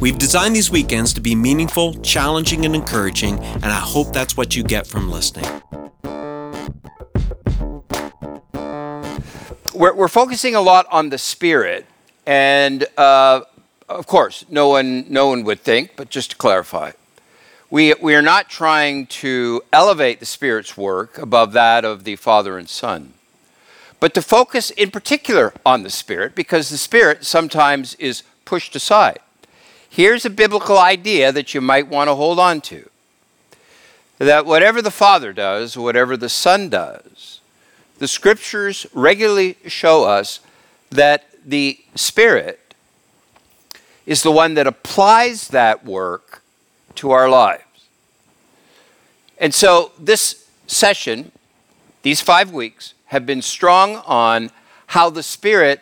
We've designed these weekends to be meaningful, challenging, and encouraging, and I hope that's what you get from listening. We're, we're focusing a lot on the Spirit, and uh, of course, no one, no one would think, but just to clarify, we, we are not trying to elevate the Spirit's work above that of the Father and Son, but to focus in particular on the Spirit, because the Spirit sometimes is pushed aside. Here's a biblical idea that you might want to hold on to that whatever the Father does, whatever the Son does, the scriptures regularly show us that the Spirit is the one that applies that work to our lives. And so this session, these five weeks, have been strong on how the Spirit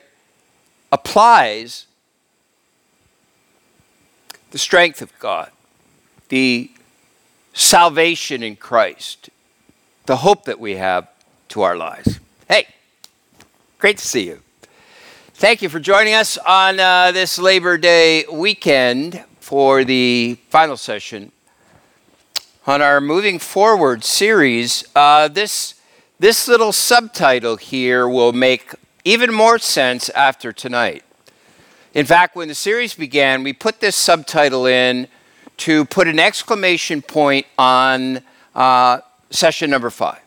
applies the strength of God, the salvation in Christ, the hope that we have to our lives. Hey, great to see you. Thank you for joining us on uh, this Labor Day weekend for the final session on our Moving Forward series. Uh, this, this little subtitle here will make even more sense after tonight. In fact, when the series began, we put this subtitle in to put an exclamation point on uh, session number five.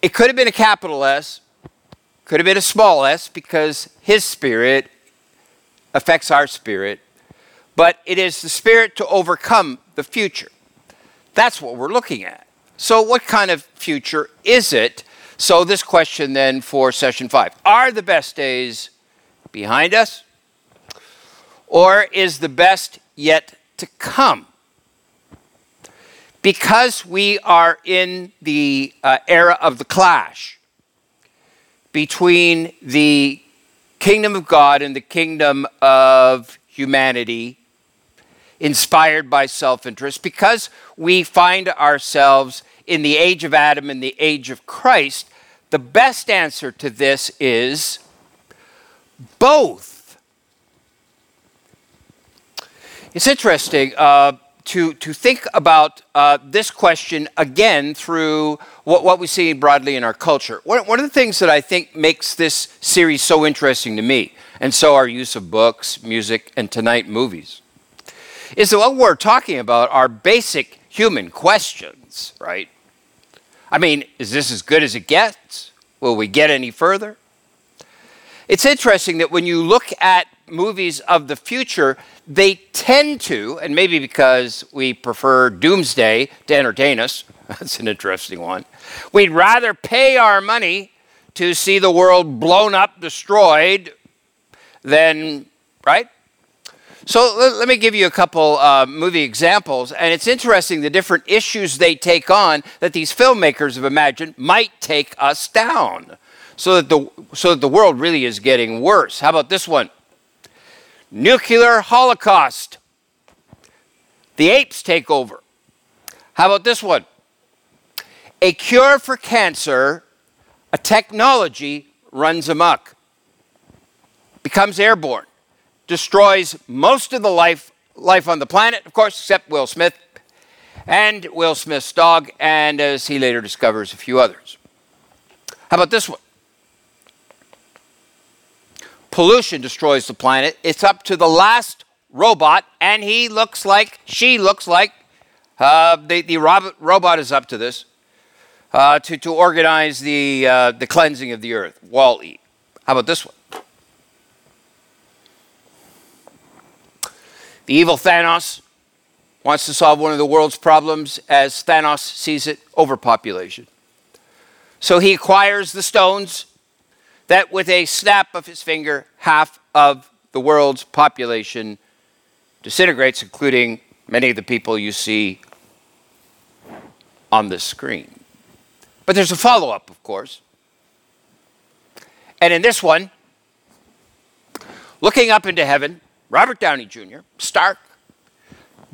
It could have been a capital S, could have been a small s, because His Spirit affects our spirit, but it is the Spirit to overcome the future. That's what we're looking at. So, what kind of future is it? So, this question then for session five Are the best days behind us? Or is the best yet to come? Because we are in the uh, era of the clash between the kingdom of God and the kingdom of humanity, inspired by self interest, because we find ourselves in the age of Adam and the age of Christ, the best answer to this is both. It's interesting uh, to, to think about uh, this question again through what, what we see broadly in our culture. One, one of the things that I think makes this series so interesting to me, and so our use of books, music, and tonight movies, is that what we're talking about are basic human questions, right? I mean, is this as good as it gets? Will we get any further? It's interesting that when you look at movies of the future, they tend to, and maybe because we prefer doomsday to entertain us, that's an interesting one. We'd rather pay our money to see the world blown up, destroyed, than, right? So let, me give you a couple uh, movie examples, and it's interesting the different issues they take on that these filmmakers have imagined might take us down so that the, so that the world really is getting worse. How about this one? Nuclear holocaust. The apes take over. How about this one? A cure for cancer, a technology runs amok, becomes airborne, destroys most of the life, life on the planet, of course, except Will Smith and Will Smith's dog, and as he later discovers, a few others. How about this one? Pollution destroys the planet. It's up to the last robot, and he looks like, she looks like, uh, the, the robot, robot is up to this, uh, to, to organize the, uh, the cleansing of the earth. Wall-E. How about this one? The evil Thanos wants to solve one of the world's problems as Thanos sees it overpopulation. So he acquires the stones that with a snap of his finger, half of the world's population disintegrates, including many of the people you see on the screen. But there's a follow up, of course. And in this one, looking up into heaven, Robert Downey Jr., Stark,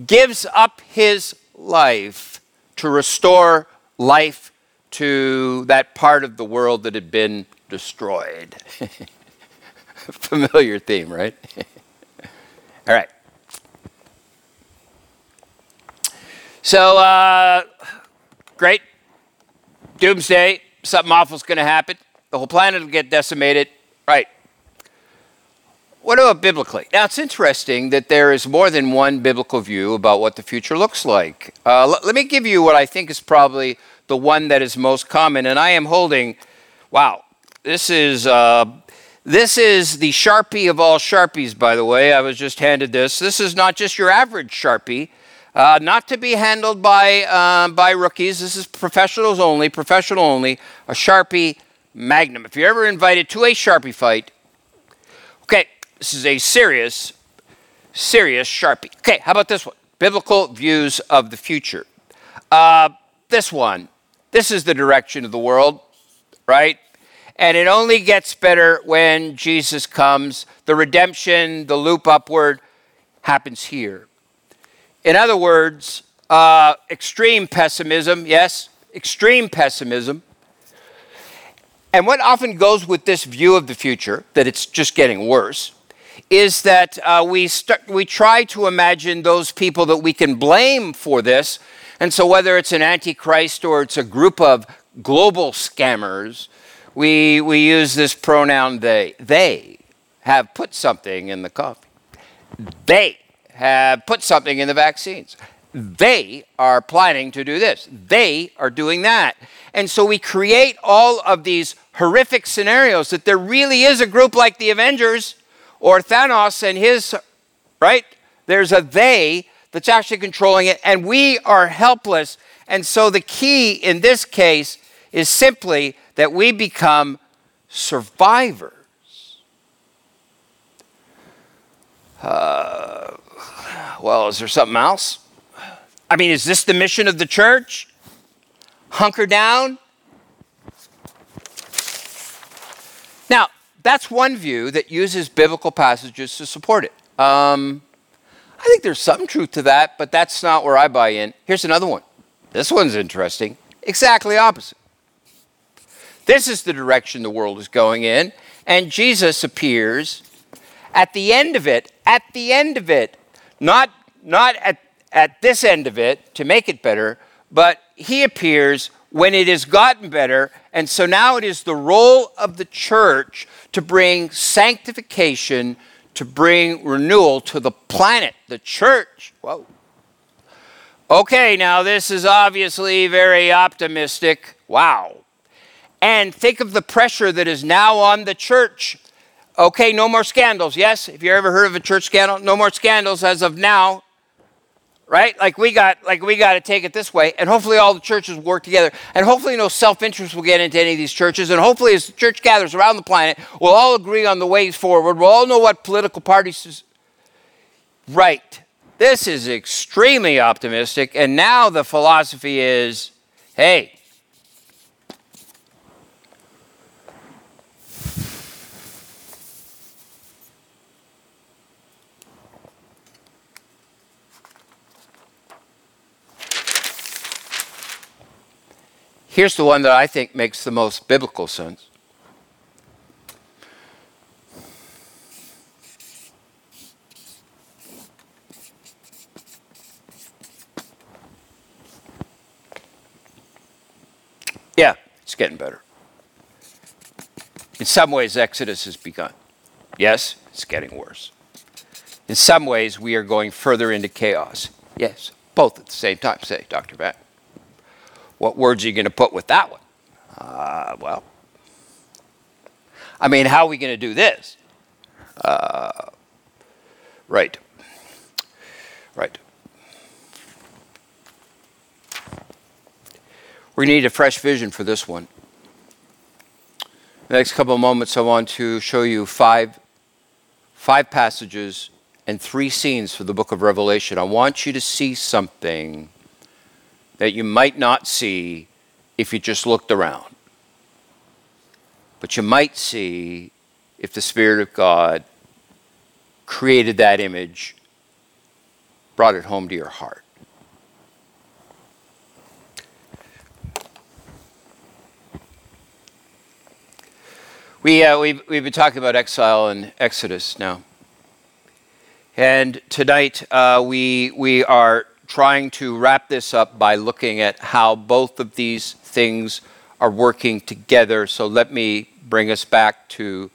gives up his life to restore life to that part of the world that had been destroyed. Familiar theme, right? All right. So, uh, great. Doomsday, something awful's going to happen. The whole planet will get decimated. Right. What about biblically? Now, it's interesting that there is more than one biblical view about what the future looks like. Uh, l- let me give you what I think is probably the one that is most common, and I am holding, wow, this is. Uh, this is the Sharpie of all Sharpies, by the way. I was just handed this. This is not just your average Sharpie, uh, not to be handled by, uh, by rookies. This is professionals only, professional only, a Sharpie Magnum. If you're ever invited to a Sharpie fight, okay, this is a serious, serious Sharpie. Okay, how about this one? Biblical views of the future. Uh, this one, this is the direction of the world, right? And it only gets better when Jesus comes. The redemption, the loop upward happens here. In other words, uh, extreme pessimism, yes, extreme pessimism. And what often goes with this view of the future, that it's just getting worse, is that uh, we, st- we try to imagine those people that we can blame for this. And so, whether it's an antichrist or it's a group of global scammers, we, we use this pronoun they. They have put something in the coffee. They have put something in the vaccines. They are planning to do this. They are doing that. And so we create all of these horrific scenarios that there really is a group like the Avengers or Thanos and his, right? There's a they that's actually controlling it, and we are helpless. And so the key in this case is simply that we become survivors. Uh, well, is there something else? I mean, is this the mission of the church? Hunker down? Now, that's one view that uses biblical passages to support it. Um, I think there's some truth to that, but that's not where I buy in. Here's another one. This one's interesting. Exactly opposite. This is the direction the world is going in, and Jesus appears at the end of it, at the end of it, not, not at, at this end of it to make it better, but he appears when it has gotten better. And so now it is the role of the church to bring sanctification, to bring renewal to the planet, the church. Whoa. Okay, now this is obviously very optimistic. Wow. And think of the pressure that is now on the church. Okay, no more scandals. Yes, if you ever heard of a church scandal, no more scandals as of now right? Like we got, like we got to take it this way, and hopefully all the churches work together, and hopefully no self-interest will get into any of these churches, and hopefully as the church gathers around the planet, we'll all agree on the ways forward. We'll all know what political parties. Right. This is extremely optimistic, and now the philosophy is, hey. Here's the one that I think makes the most biblical sense. Yeah, it's getting better. In some ways, Exodus has begun. Yes, it's getting worse. In some ways, we are going further into chaos. Yes, both at the same time, say Dr. Matt. What words are you going to put with that one? Uh, well, I mean, how are we going to do this? Uh, right. Right. We need a fresh vision for this one. The next couple of moments, I want to show you five, five passages and three scenes for the book of Revelation. I want you to see something that you might not see if you just looked around. But you might see if the Spirit of God created that image, brought it home to your heart. We, uh, we've, we've been talking about exile and Exodus now. And tonight uh, we, we are trying to wrap this up by looking at how both of these things are working together. So let me bring us back to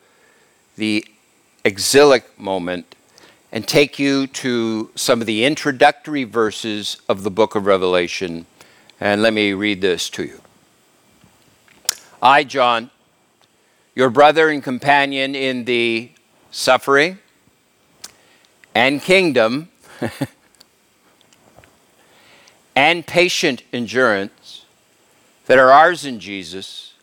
the exilic moment and take you to some of the introductory verses of the book of Revelation. And let me read this to you. I, John, your brother and companion in the suffering and kingdom and patient endurance that are ours in Jesus,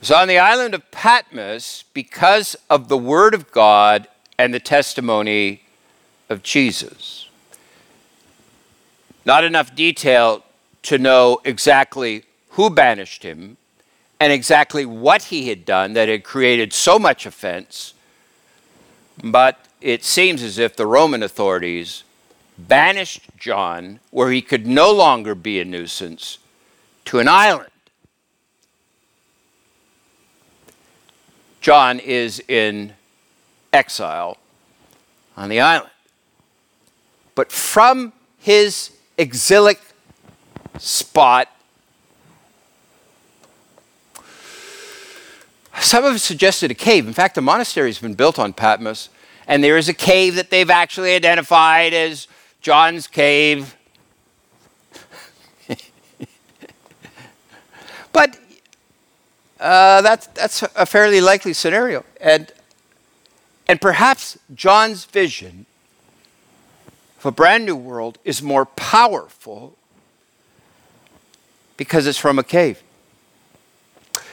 was on the island of Patmos because of the Word of God and the testimony of Jesus. Not enough detail to know exactly who banished him and exactly what he had done that had created so much offense, but it seems as if the Roman authorities banished John where he could no longer be a nuisance to an island. John is in exile on the island. But from his exilic spot Some have suggested a cave. In fact, the monastery has been built on Patmos, and there is a cave that they've actually identified as John's cave. but uh, that's, that's a fairly likely scenario. And, and perhaps John's vision of a brand new world is more powerful because it's from a cave.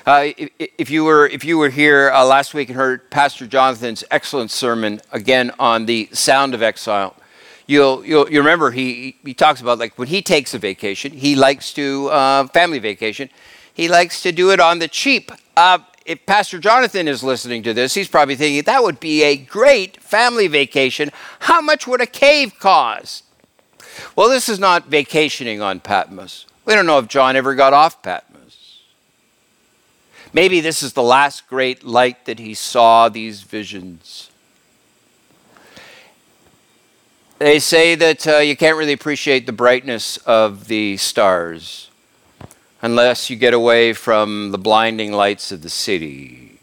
Uh, if, you were, if you were here uh, last week and heard Pastor Jonathan's excellent sermon again on the sound of exile, you'll, you'll, you remember he, he talks about like when he takes a vacation, he likes to, uh, family vacation, he likes to do it on the cheap. Uh, if Pastor Jonathan is listening to this, he's probably thinking that would be a great family vacation. How much would a cave cost? Well, this is not vacationing on Patmos. We don't know if John ever got off Patmos. Maybe this is the last great light that he saw these visions. They say that uh, you can't really appreciate the brightness of the stars unless you get away from the blinding lights of the city.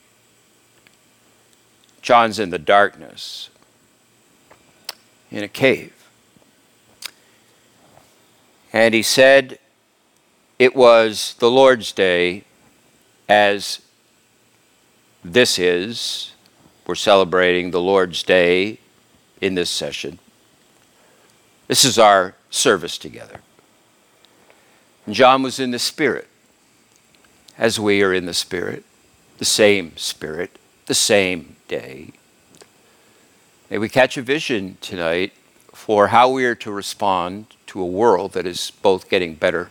John's in the darkness, in a cave. And he said, It was the Lord's day as this is, we're celebrating the Lord's Day in this session. This is our service together. John was in the Spirit, as we are in the Spirit, the same Spirit, the same day. May we catch a vision tonight for how we are to respond to a world that is both getting better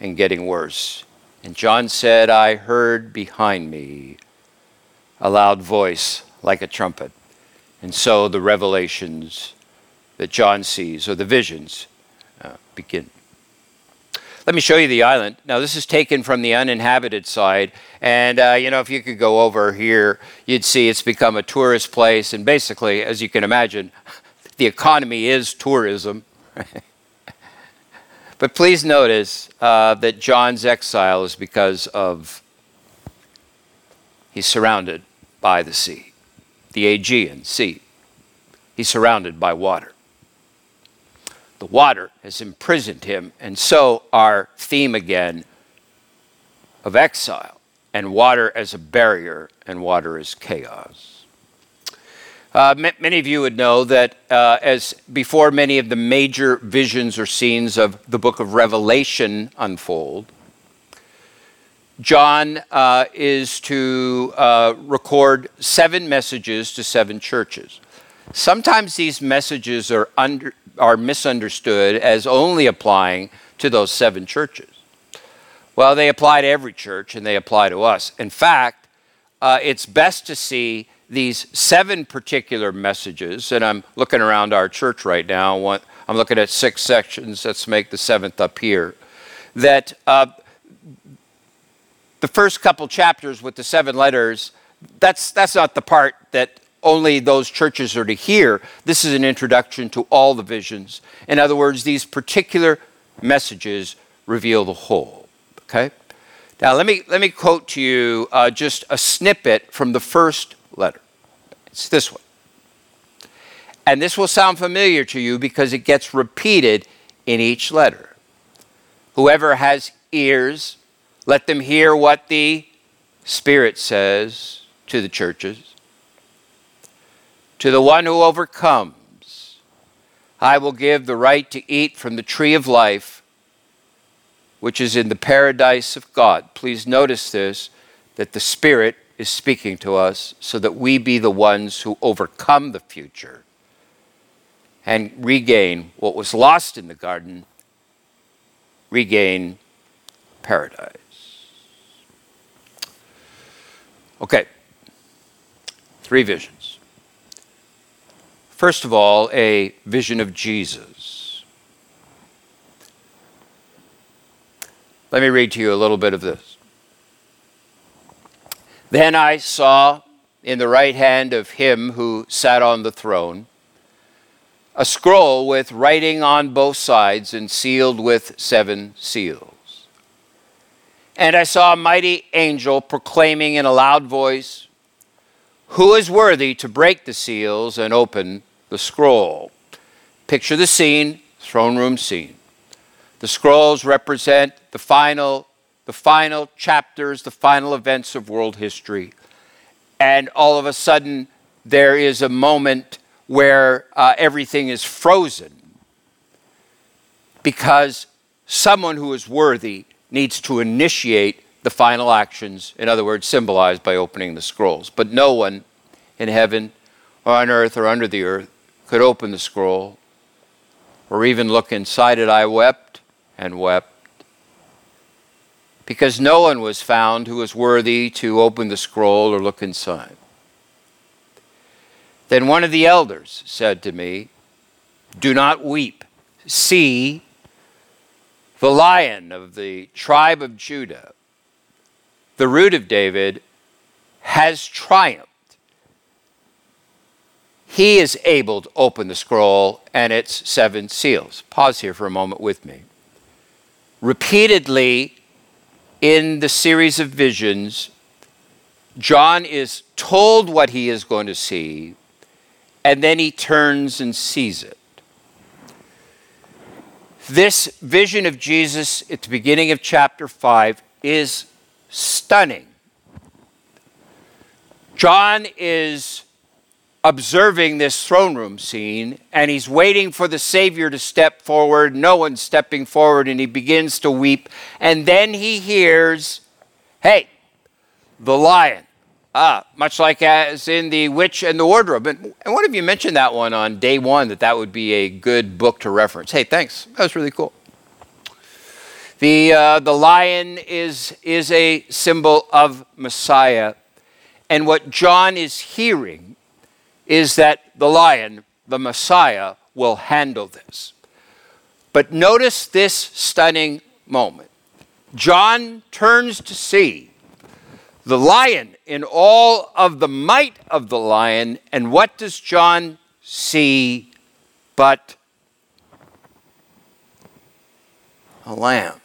and getting worse. And John said, I heard behind me a loud voice like a trumpet. And so the revelations that John sees, or the visions, uh, begin. Let me show you the island. Now, this is taken from the uninhabited side. And, uh, you know, if you could go over here, you'd see it's become a tourist place. And basically, as you can imagine, the economy is tourism. But please notice uh, that John's exile is because of he's surrounded by the sea, the Aegean Sea. He's surrounded by water. The water has imprisoned him, and so our theme again of exile and water as a barrier and water as chaos. Uh, m- many of you would know that uh, as before many of the major visions or scenes of the book of Revelation unfold, John uh, is to uh, record seven messages to seven churches. Sometimes these messages are under, are misunderstood as only applying to those seven churches. Well, they apply to every church and they apply to us. In fact, uh, it's best to see these seven particular messages, and I'm looking around our church right now. I'm looking at six sections. Let's make the seventh up here. That uh, the first couple chapters with the seven letters, that's, that's not the part that only those churches are to hear. This is an introduction to all the visions. In other words, these particular messages reveal the whole. Okay? Now, let me, let me quote to you uh, just a snippet from the first letter. It's this one. And this will sound familiar to you because it gets repeated in each letter. Whoever has ears, let them hear what the Spirit says to the churches. To the one who overcomes, I will give the right to eat from the tree of life, which is in the paradise of God. Please notice this that the Spirit is speaking to us so that we be the ones who overcome the future and regain what was lost in the garden, regain paradise. Okay, three visions. First of all, a vision of Jesus. Let me read to you a little bit of this. Then I saw in the right hand of him who sat on the throne a scroll with writing on both sides and sealed with seven seals. And I saw a mighty angel proclaiming in a loud voice, Who is worthy to break the seals and open the scroll? Picture the scene, throne room scene. The scrolls represent the final the final chapters, the final events of world history. And all of a sudden, there is a moment where uh, everything is frozen because someone who is worthy needs to initiate the final actions, in other words, symbolized by opening the scrolls. But no one in heaven or on earth or under the earth could open the scroll or even look inside it. I wept and wept because no one was found who was worthy to open the scroll or look inside. Then one of the elders said to me, Do not weep. See, the lion of the tribe of Judah, the root of David, has triumphed. He is able to open the scroll and its seven seals. Pause here for a moment with me. Repeatedly, in the series of visions, John is told what he is going to see, and then he turns and sees it. This vision of Jesus at the beginning of chapter 5 is stunning. John is observing this throne room scene and he's waiting for the Savior to step forward. No one's stepping forward and he begins to weep. And then he hears, hey, the lion. Ah, much like as in The Witch and the Wardrobe. And, and one of you mentioned that one on day one that that would be a good book to reference. Hey, thanks. That was really cool. The, uh, the lion is, is a symbol of Messiah. And what John is hearing is that the lion, the Messiah, will handle this. But notice this stunning moment. John turns to see the lion in all of the might of the lion, and what does John see but a lamb?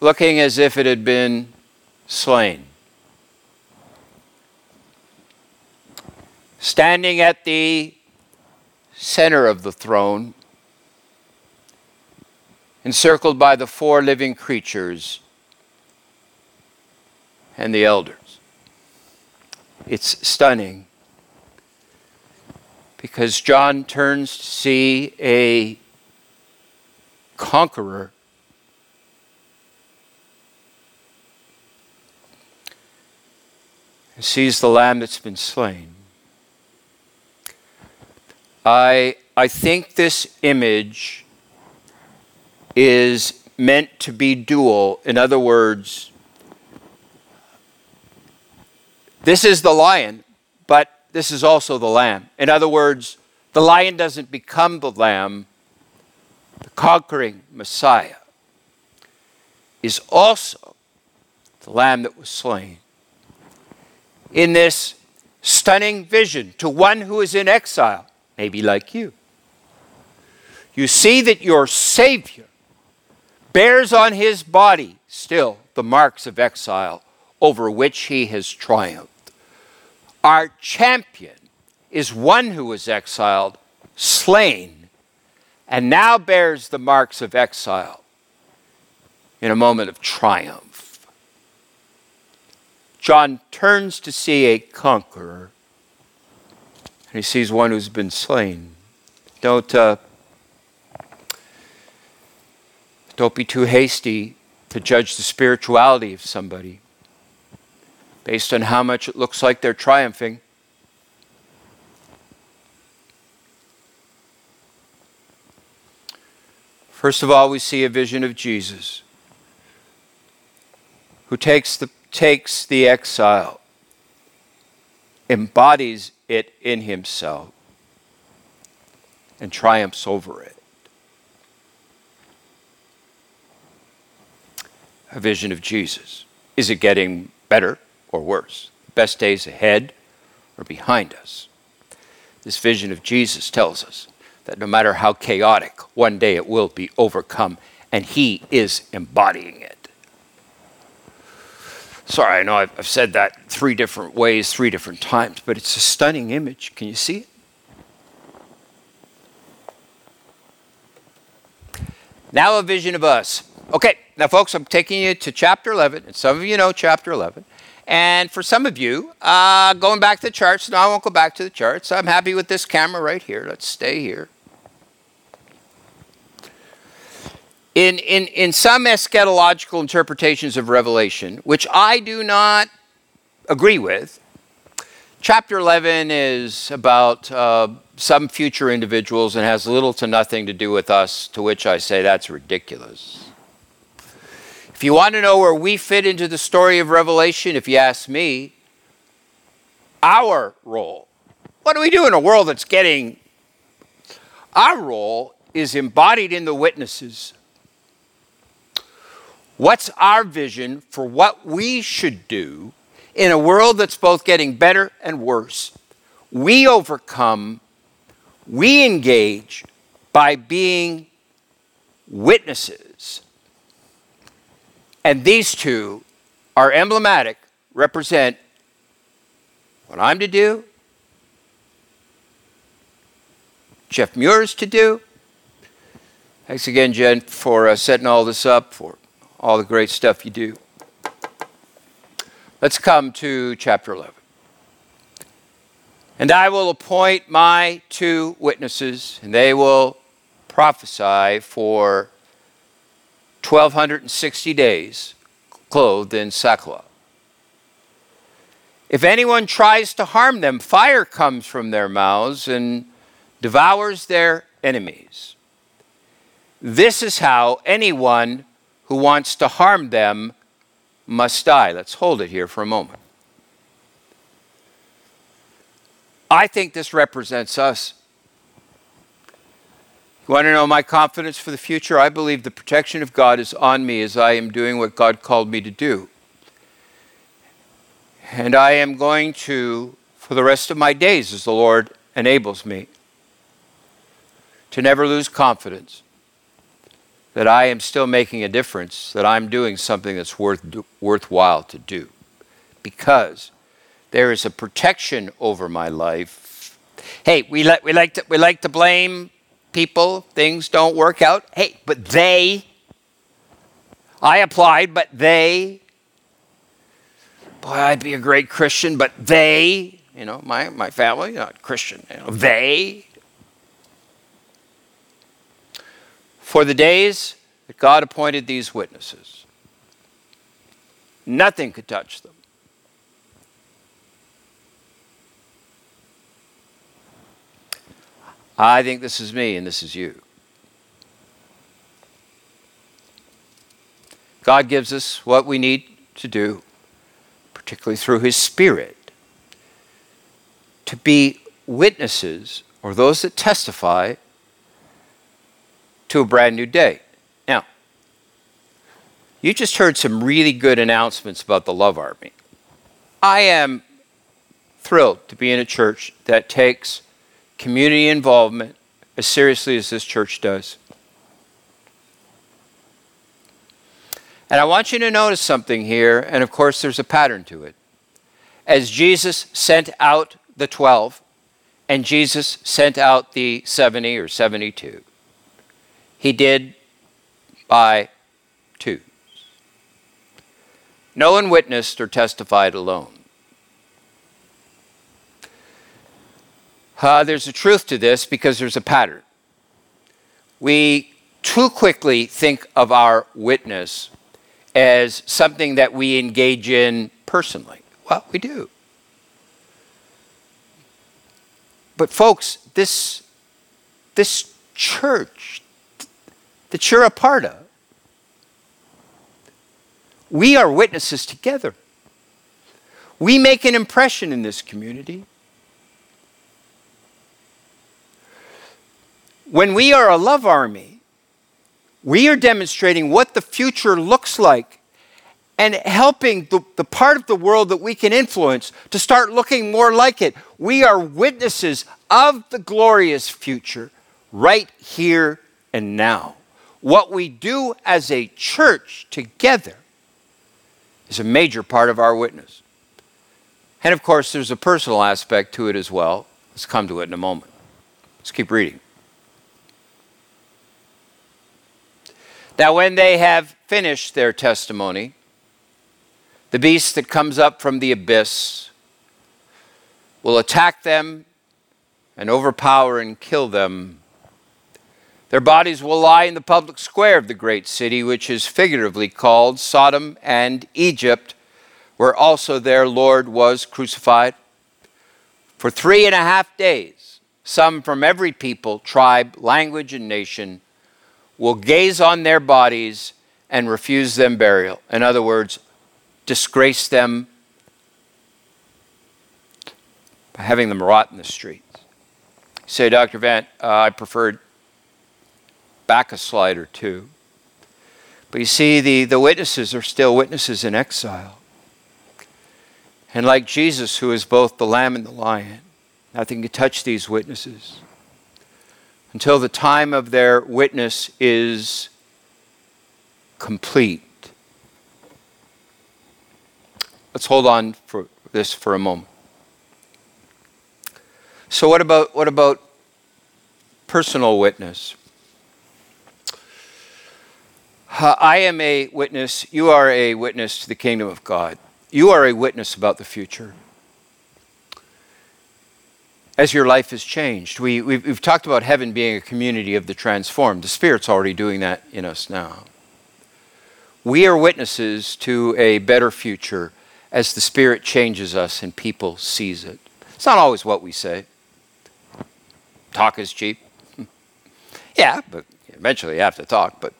Looking as if it had been slain. Standing at the center of the throne, encircled by the four living creatures and the elders. It's stunning because John turns to see a conqueror and sees the lamb that's been slain. I, I think this image is meant to be dual. In other words, this is the lion, but this is also the lamb. In other words, the lion doesn't become the lamb, the conquering Messiah is also the lamb that was slain. In this stunning vision to one who is in exile, maybe like you, you see that your Savior bears on his body still the marks of exile over which he has triumphed. Our champion is one who was exiled, slain, and now bears the marks of exile in a moment of triumph. John turns to see a conqueror, and he sees one who's been slain. Don't uh, Don't be too hasty to judge the spirituality of somebody based on how much it looks like they're triumphing. First of all, we see a vision of Jesus who takes the, takes the exile, embodies it in himself, and triumphs over it. a vision of Jesus? Is it getting better or worse? Best days ahead or behind us? This vision of Jesus tells us that no matter how chaotic, one day it will be overcome, and He is embodying it. Sorry, I know I've, I've said that three different ways, three different times, but it's a stunning image. Can you see it? Now, a vision of us. Okay, now, folks, I'm taking you to chapter 11, and some of you know chapter 11. And for some of you, uh, going back to the charts, no, I won't go back to the charts. I'm happy with this camera right here. Let's stay here. In, in, in some eschatological interpretations of Revelation, which I do not agree with, chapter 11 is about uh, some future individuals and has little to nothing to do with us, to which I say that's ridiculous. If you want to know where we fit into the story of Revelation, if you ask me, our role, what do we do in a world that's getting. Our role is embodied in the witnesses. What's our vision for what we should do in a world that's both getting better and worse? We overcome, we engage by being witnesses and these two are emblematic, represent what I'm to do, Jeff Muir's to do. Thanks again, Jen, for uh, setting all this up, for all the great stuff you do. Let's come to chapter 11. And I will appoint my two witnesses, and they will prophesy for 1,260 days clothed in sackcloth. If anyone tries to harm them, fire comes from their mouths and devours their enemies. This is how anyone who wants to harm them must die. Let's hold it here for a moment. I think this represents us. You want to know my confidence for the future? I believe the protection of God is on me as I am doing what God called me to do. And I am going to, for the rest of my days, as the Lord enables me, to never lose confidence that I am still making a difference, that I'm doing something that's worth, worthwhile to do. Because there is a protection over my life. Hey, we, li- we, like, to, we like to blame people, things don't work out. Hey, but they, I applied, but they, boy, I'd be a great Christian, but they, you know, my, my family, not Christian, you know, they. for the days that God appointed these witnesses. Nothing could touch them. I think this is me and this is you. God gives us what we need to do, particularly through His Spirit, to be witnesses or those that testify to a brand new day. Now, you just heard some really good announcements about the Love Army. I am thrilled to be in a church that takes community involvement as seriously as this church does. And I want you to notice something here, and of course, there's a pattern to it. As Jesus sent out the 12, and Jesus sent out the 70 or 72, he did by twos. No one witnessed or testified alone. Uh, there's a truth to this because there's a pattern. We too quickly think of our witness as something that we engage in personally. Well, we do. But, folks, this, this church that you're a part of, we are witnesses together. We make an impression in this community. When we are a love army, we are demonstrating what the future looks like and helping the, the part of the world that we can influence to start looking more like it. We are witnesses of the glorious future right here and now. What we do as a church together is a major part of our witness. And of course, there's a personal aspect to it as well. Let's come to it in a moment. Let's keep reading. Now, when they have finished their testimony, the beast that comes up from the abyss will attack them and overpower and kill them. Their bodies will lie in the public square of the great city, which is figuratively called Sodom and Egypt, where also their Lord was crucified. For three and a half days, some from every people, tribe, language, and nation will gaze on their bodies and refuse them burial. In other words, disgrace them by having them rot in the streets. say, Dr. Vent, uh, I preferred back a slide or two. But you see, the, the witnesses are still witnesses in exile. And like Jesus, who is both the lamb and the lion, nothing can touch these witnesses until the time of their witness is complete. Let's hold on for this for a moment. So what about what about personal witness? I am a witness, you are a witness to the kingdom of God. You are a witness about the future as your life has changed. We, we've, we've, talked about heaven being a community of the transformed. The Spirit's already doing that in us now. We are witnesses to a better future as the Spirit changes us and people sees it. It's not always what we say. Talk is cheap. yeah, but eventually you have to talk, but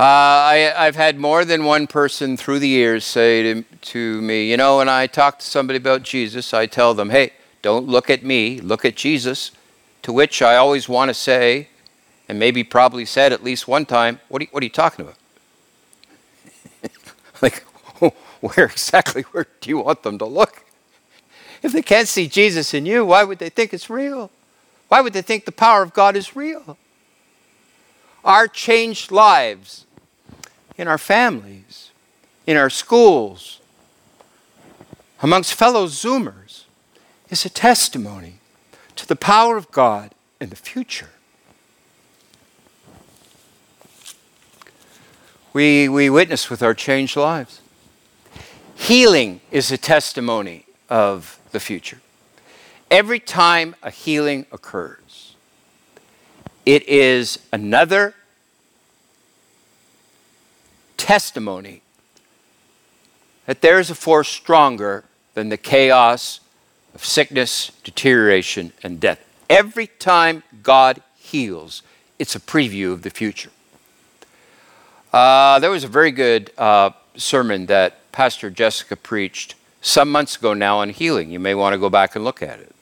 Uh, I, have had more than one person through the years say to, to me, you know, when I talk to somebody about Jesus, I tell them, hey, don't look at me, look at Jesus. To which I always want to say, and maybe probably said at least one time, what are you, what are you talking about? like, where exactly where do you want them to look? If they can't see Jesus in you, why would they think it's real? Why would they think the power of God is real? Our changed lives in our families, in our schools, amongst fellow Zoomers is a testimony to the power of God in the future. We, we witness with our changed lives. Healing is a testimony of the future. Every time a healing occurs, it is another testimony that there is a force stronger than the chaos of sickness, deterioration, and death. Every time God heals, it's a preview of the future. Uh, there was a very good uh, sermon that Pastor Jessica preached some months ago now on healing. You may want to go back and look at it.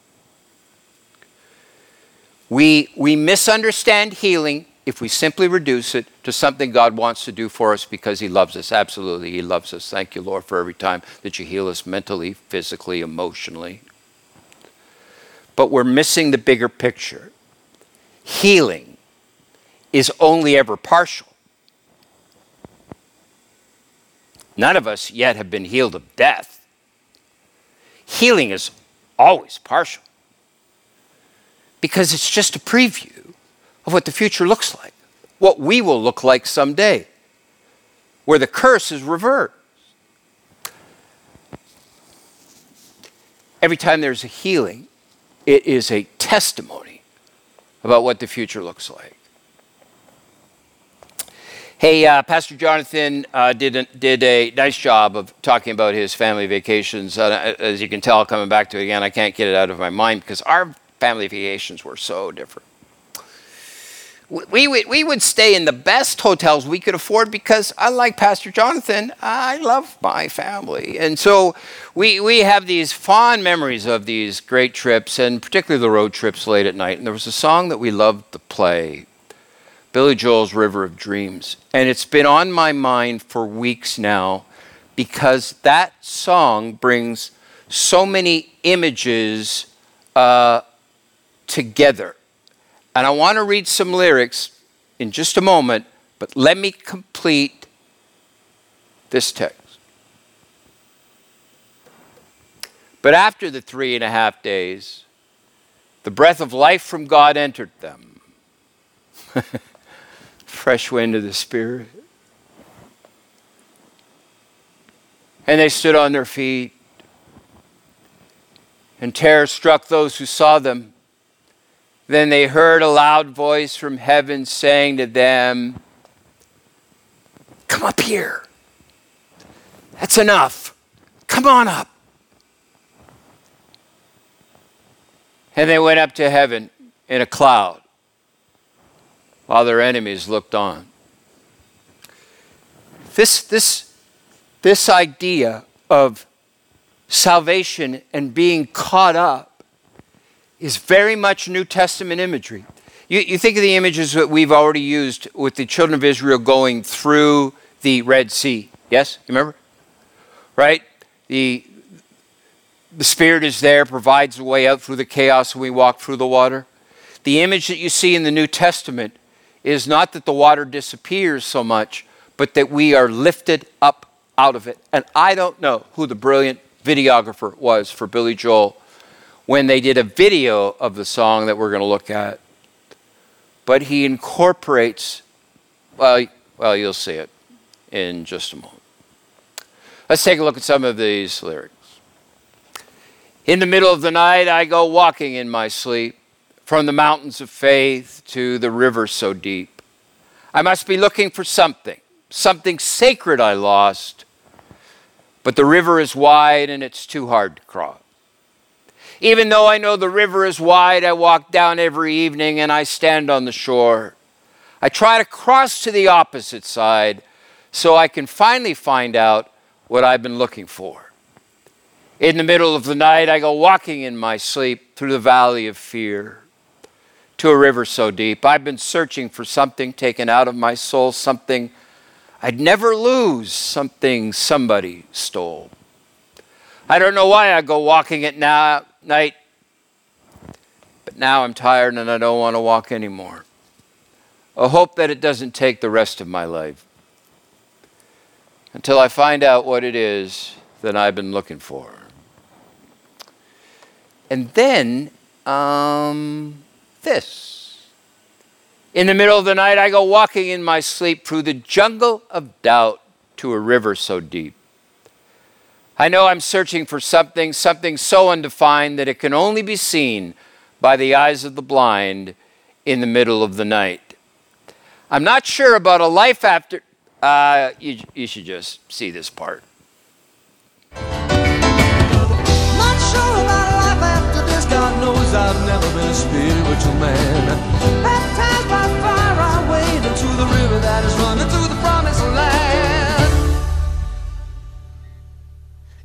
We, we misunderstand healing if we simply reduce it to something God wants to do for us because He loves us. Absolutely, He loves us. Thank you, Lord, for every time that you heal us mentally, physically, emotionally. But we're missing the bigger picture. Healing is only ever partial. None of us yet have been healed of death. Healing is always partial because it's just a preview of what the future looks like, what we will look like someday, where the curse is reversed. Every time there's a healing, it is a testimony about what the future looks like. Hey, uh, Pastor Jonathan uh, did, a, did a nice job of talking about his family vacations. Uh, as you can tell, coming back to it again, I can't get it out of my mind because our family vacations were so different. We, we, we would stay in the best hotels we could afford because, unlike Pastor Jonathan, I love my family. And so we, we have these fond memories of these great trips, and particularly the road trips late at night. And there was a song that we loved to play Billy Joel's River of Dreams. And it's been on my mind for weeks now because that song brings so many images uh, together. And I want to read some lyrics in just a moment, but let me complete this text. But after the three and a half days, the breath of life from God entered them. fresh wind of the Spirit. And they stood on their feet, and terror struck those who saw them. Then they heard a loud voice from heaven saying to them, Come up here. That's enough. Come on up. And they went up to heaven in a cloud while their enemies looked on. This, this, this idea of salvation and being caught up is very much New Testament imagery. You, you think of the images that we've already used with the children of Israel going through the Red Sea. Yes? You remember? Right? The, the Spirit is there, provides a way out through the chaos when we walk through the water. The image that you see in the New Testament is not that the water disappears so much, but that we are lifted up out of it. And I don't know who the brilliant videographer was for Billy Joel when they did a video of the song that we're going to look at. But he incorporates, well, well, you'll see it in just a moment. Let's take a look at some of these lyrics. In the middle of the night, I go walking in my sleep from the mountains of faith to the river so deep. I must be looking for something, something sacred I lost, but the river is wide and it's too hard to cross. Even though I know the river is wide, I walk down every evening and I stand on the shore. I try to cross to the opposite side so I can finally find out what I've been looking for. In the middle of the night, I go walking in my sleep through the valley of fear to a river so deep. I've been searching for something taken out of my soul, something I'd never lose, something somebody stole. I don't know why I go walking at na- night, but now I'm tired and I don't want to walk anymore. I hope that it doesn't take the rest of my life until I find out what it is that I've been looking for. And then, um, this. In the middle of the night, I go walking in my sleep through the jungle of doubt to a river so deep. I know I'm searching for something, something so undefined that it can only be seen by the eyes of the blind in the middle of the night. I'm not sure about a life after. Uh, you, you should just see this part. God knows I've never been a spiritual man. Baptized by fire, I wade into the river that is running through the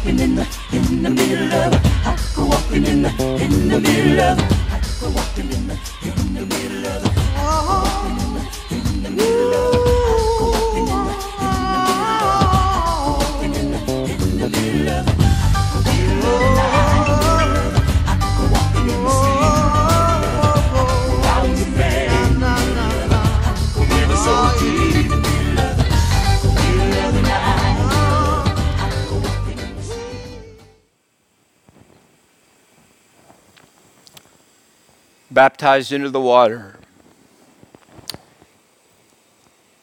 walking in the, in the middle of, I go walking in the, in the middle of, I go walking in the, in the middle of, I go walking in the, in the middle of, baptized into the water.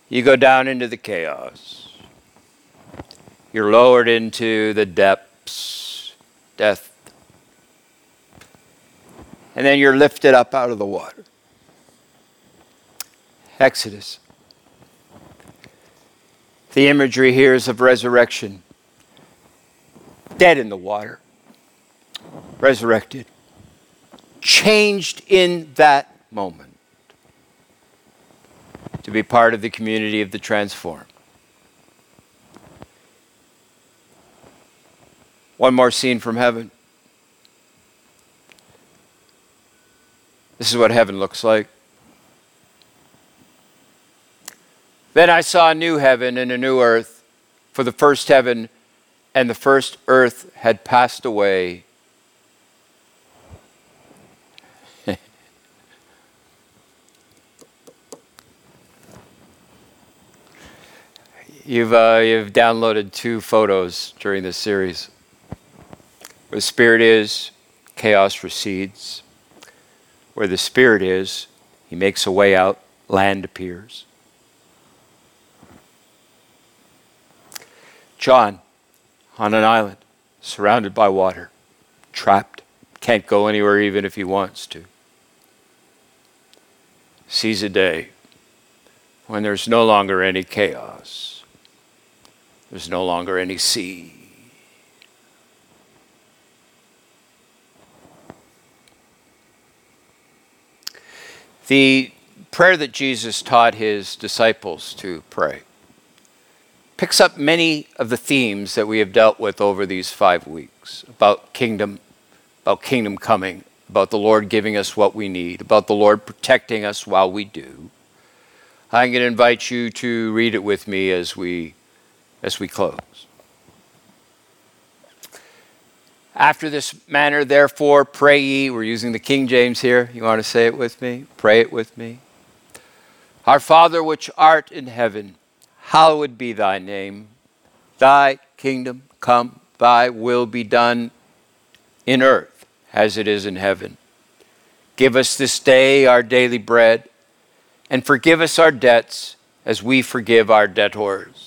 You go down into the chaos. You're lowered into the depths, death. And then you're lifted up out of the water. Exodus. The imagery here is of resurrection. Dead in the water, resurrected changed in that moment to be part of the community of the transformed. One more scene from heaven. This is what heaven looks like. Then I saw a new heaven and a new earth, for the first heaven and the first earth had passed away You've, uh, you've downloaded two photos during this series. Where the Spirit is, chaos recedes. Where the Spirit is, He makes a way out, land appears. John, on an island, surrounded by water, trapped, can't go anywhere even if he wants to. Sees a day when there's no longer any chaos there's no longer any sea. The prayer that Jesus taught his disciples to pray picks up many of the themes that we have dealt with over these five weeks about kingdom, about kingdom coming, about the Lord giving us what we need, about the Lord protecting us while we do. I'm going to invite you to read it with me as we as we close. After this manner, therefore, pray ye. We're using the King James here. You want to say it with me? Pray it with me. Our Father, which art in heaven, hallowed be thy name. Thy kingdom come, thy will be done in earth as it is in heaven. Give us this day our daily bread, and forgive us our debts as we forgive our debtors